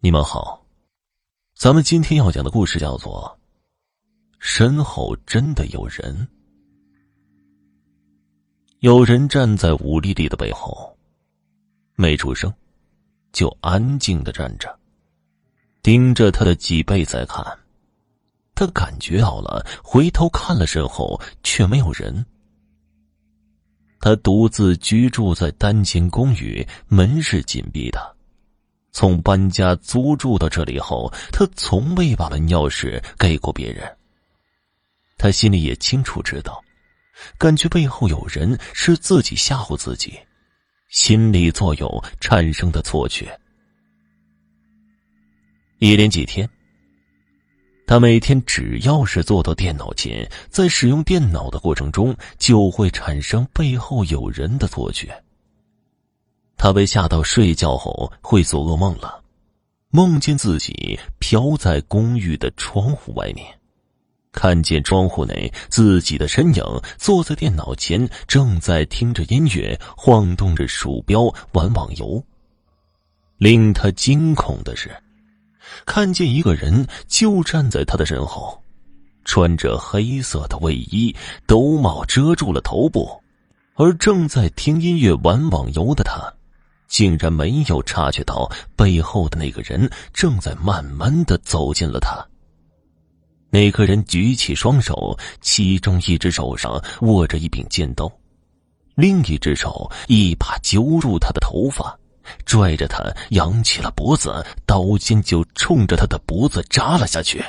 你们好，咱们今天要讲的故事叫做《身后真的有人》。有人站在武丽丽的背后，没出声，就安静的站着，盯着她的脊背在看。他感觉到了，回头看了身后，却没有人。他独自居住在单间公寓，门是紧闭的。从搬家租住到这里后，他从未把门钥匙给过别人。他心里也清楚知道，感觉背后有人是自己吓唬自己，心理作用产生的错觉。一连几天，他每天只要是坐到电脑前，在使用电脑的过程中，就会产生背后有人的错觉。他被吓到，睡觉后会做噩梦了，梦见自己飘在公寓的窗户外面，看见窗户内自己的身影坐在电脑前，正在听着音乐，晃动着鼠标玩网游。令他惊恐的是，看见一个人就站在他的身后，穿着黑色的卫衣，兜帽遮住了头部，而正在听音乐玩网游的他。竟然没有察觉到背后的那个人正在慢慢的走进了他。那个人举起双手，其中一只手上握着一柄尖刀，另一只手一把揪住他的头发，拽着他扬起了脖子，刀尖就冲着他的脖子扎了下去。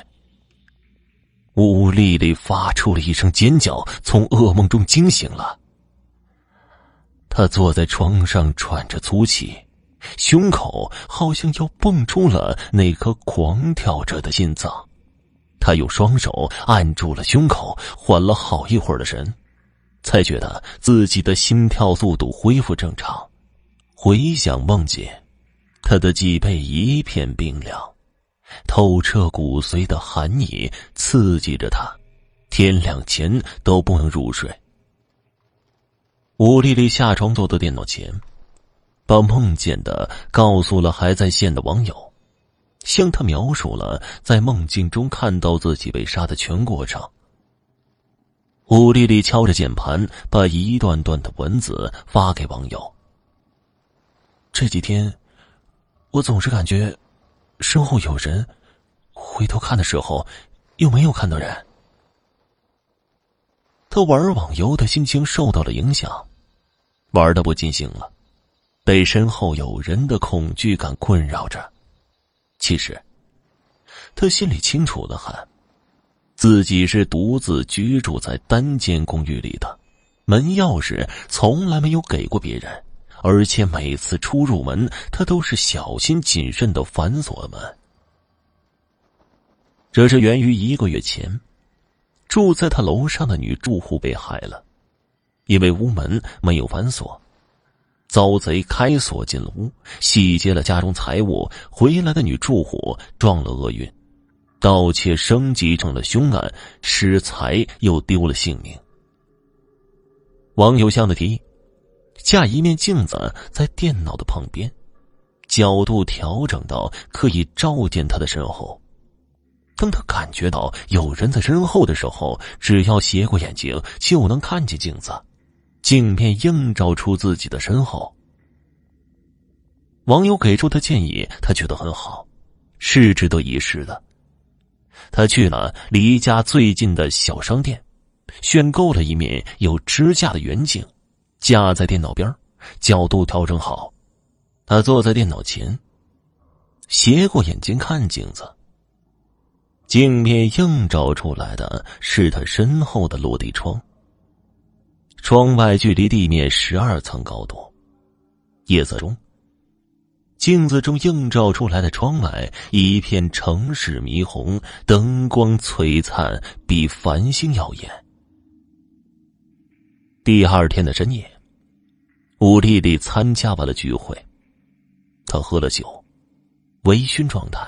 吴丽丽发出了一声尖叫，从噩梦中惊醒了。他坐在床上喘着粗气，胸口好像要蹦出了那颗狂跳着的心脏。他用双手按住了胸口，缓了好一会儿的神，才觉得自己的心跳速度恢复正常。回想梦境，他的脊背一片冰凉，透彻骨髓的寒意刺激着他，天亮前都不能入睡。吴丽丽下床坐到电脑前，把梦见的告诉了还在线的网友，向他描述了在梦境中看到自己被杀的全过程。吴丽丽敲着键盘，把一段段的文字发给网友。这几天，我总是感觉身后有人，回头看的时候又没有看到人。他玩网游的心情受到了影响。玩的不尽兴了，被身后有人的恐惧感困扰着。其实，他心里清楚的很，自己是独自居住在单间公寓里的，门钥匙从来没有给过别人，而且每次出入门，他都是小心谨慎的反锁门。这是源于一个月前，住在他楼上的女住户被害了。因为屋门没有反锁，遭贼开锁进了屋，洗劫了家中财物。回来的女住户撞了厄运，盗窃升级成了凶案，失财又丢了性命。王友向的提议：架一面镜子在电脑的旁边，角度调整到可以照见他的身后。当他感觉到有人在身后的时候，只要斜过眼睛就能看见镜子。镜面映照出自己的身后。网友给出的建议，他觉得很好，是值得一试的。他去了离家最近的小商店，选购了一面有支架的圆镜，架在电脑边角度调整好。他坐在电脑前，斜过眼睛看镜子。镜面映照出来的是他身后的落地窗。窗外距离地面十二层高度，夜色中，镜子中映照出来的窗外一片城市霓虹，灯光璀璨，比繁星耀眼。第二天的深夜，武丽丽参加完了聚会，她喝了酒，微醺状态，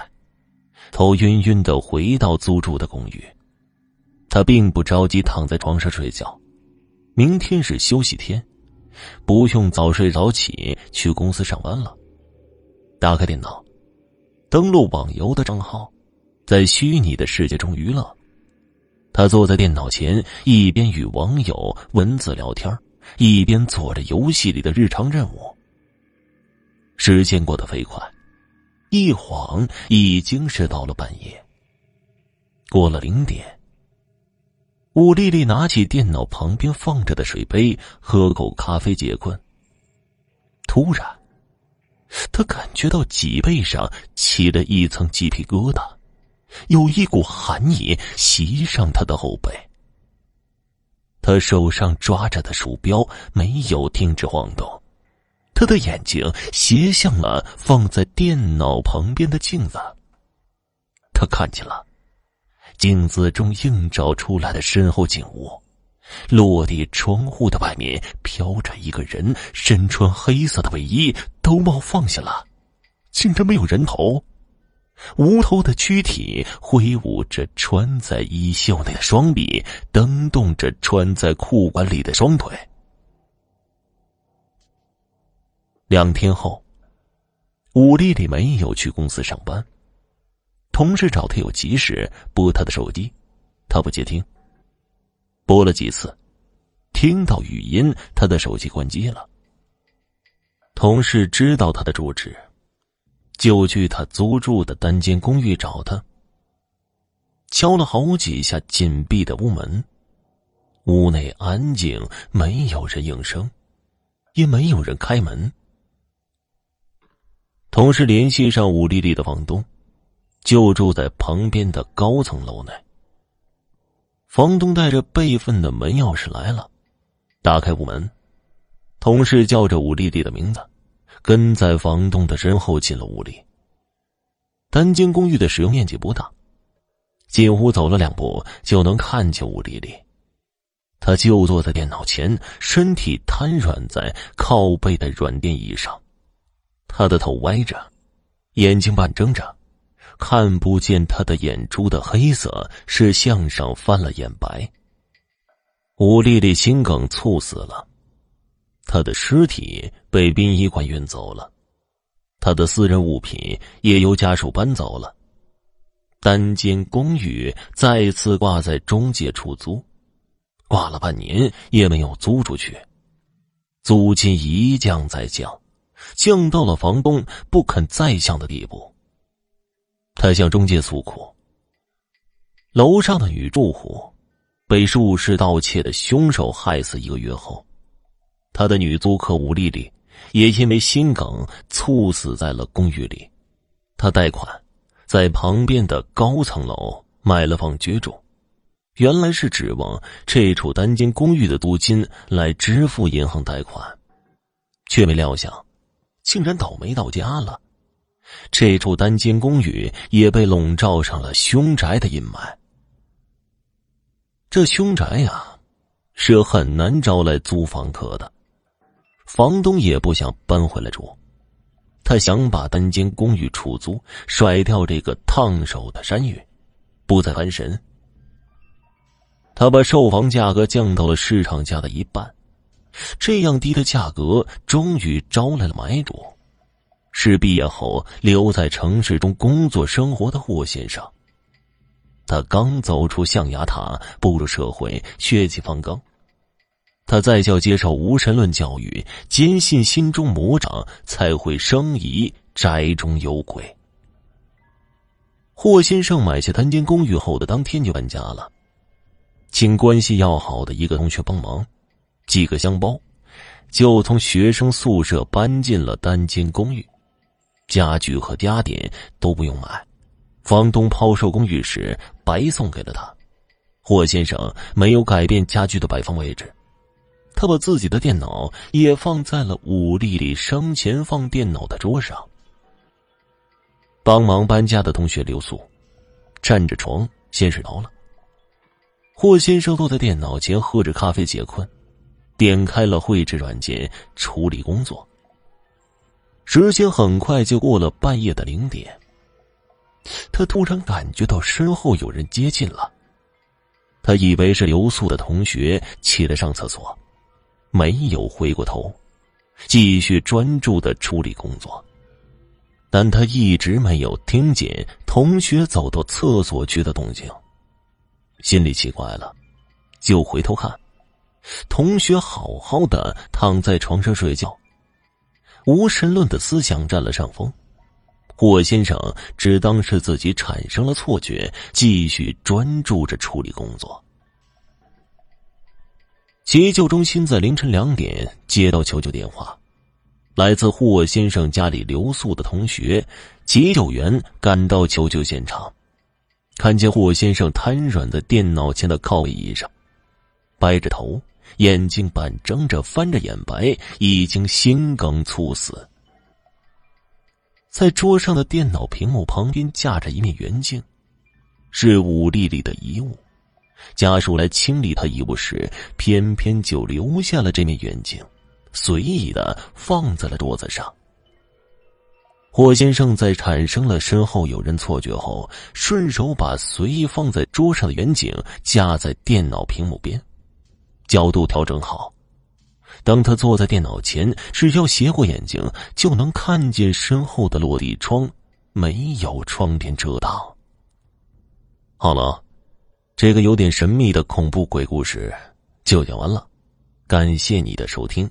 头晕晕的回到租住的公寓。他并不着急躺在床上睡觉。明天是休息天，不用早睡早起去公司上班了。打开电脑，登录网游的账号，在虚拟的世界中娱乐。他坐在电脑前，一边与网友文字聊天，一边做着游戏里的日常任务。时间过得飞快，一晃已经是到了半夜。过了零点，武丽丽拿起电脑旁边放着的水杯，喝口咖啡解困。突然，她感觉到脊背上起了一层鸡皮疙瘩。有一股寒意袭上他的后背。他手上抓着的鼠标没有停止晃动，他的眼睛斜向了。放在电脑旁边的镜子。他看见了。镜子中映照出来的身后景物：落地窗户的外面飘着一个人，身穿黑色的卫衣，兜帽放下了，竟然没有人头。无头的躯体挥舞着穿在衣袖内的双臂，蹬动着穿在裤管里的双腿。两天后，武丽丽没有去公司上班。同事找她有急事，拨她的手机，她不接听。拨了几次，听到语音，她的手机关机了。同事知道她的住址。就去他租住的单间公寓找他。敲了好几下紧闭的屋门，屋内安静，没有人应声，也没有人开门。同事联系上武丽丽的房东，就住在旁边的高层楼内。房东带着备份的门钥匙来了，打开屋门，同事叫着武丽丽的名字。跟在房东的身后进了屋里。单间公寓的使用面积不大，进屋走了两步就能看见武丽丽。她就坐在电脑前，身体瘫软在靠背的软垫椅上，他的头歪着，眼睛半睁着，看不见他的眼珠的黑色是向上翻了眼白。吴丽丽心梗猝死了。他的尸体被殡仪馆运走了，他的私人物品也由家属搬走了。单间公寓再次挂在中介出租，挂了半年也没有租出去，租金一降再降，降到了房东不肯再降的地步。他向中介诉苦：楼上的女住户被入室盗窃的凶手害死一个月后。他的女租客吴丽丽也因为心梗猝死在了公寓里。他贷款在旁边的高层楼买了房居住，原来是指望这处单间公寓的租金来支付银行贷款，却没料想，竟然倒霉到家了。这处单间公寓也被笼罩上了凶宅的阴霾。这凶宅呀，是很难招来租房客的。房东也不想搬回来住，他想把单间公寓出租，甩掉这个烫手的山芋，不再翻身。他把售房价格降到了市场价的一半，这样低的价格终于招来了买主，是毕业后留在城市中工作生活的霍先生。他刚走出象牙塔，步入社会，血气方刚。他在校接受无神论教育，坚信心中魔掌才会生疑，宅中有鬼。霍先生买下单间公寓后的当天就搬家了，请关系要好的一个同学帮忙，几个箱包，就从学生宿舍搬进了单间公寓，家具和家电都不用买，房东抛售公寓时白送给了他。霍先生没有改变家具的摆放位置。他把自己的电脑也放在了武丽丽生前放电脑的桌上。帮忙搬家的同学留宿，占着床先睡着了。霍先生坐在电脑前喝着咖啡解困，点开了绘制软件处理工作。时间很快就过了半夜的零点，他突然感觉到身后有人接近了，他以为是留宿的同学起来上厕所。没有回过头，继续专注的处理工作。但他一直没有听见同学走到厕所去的动静，心里奇怪了，就回头看，同学好好的躺在床上睡觉。无神论的思想占了上风，霍先生只当是自己产生了错觉，继续专注着处理工作。急救中心在凌晨两点接到求救电话。来自霍先生家里留宿的同学，急救员赶到求救现场，看见霍先生瘫软在电脑前的靠椅上，歪着头，眼睛半睁着，翻着眼白，已经心梗猝死。在桌上的电脑屏幕旁边架着一面圆镜，是武丽丽的遗物。家属来清理他遗物时，偏偏就留下了这面圆镜。随意的放在了桌子上。霍先生在产生了身后有人错觉后，顺手把随意放在桌上的远景架在电脑屏幕边，角度调整好。当他坐在电脑前，只要斜过眼睛，就能看见身后的落地窗没有窗帘遮挡。好了，这个有点神秘的恐怖鬼故事就讲完了，感谢你的收听。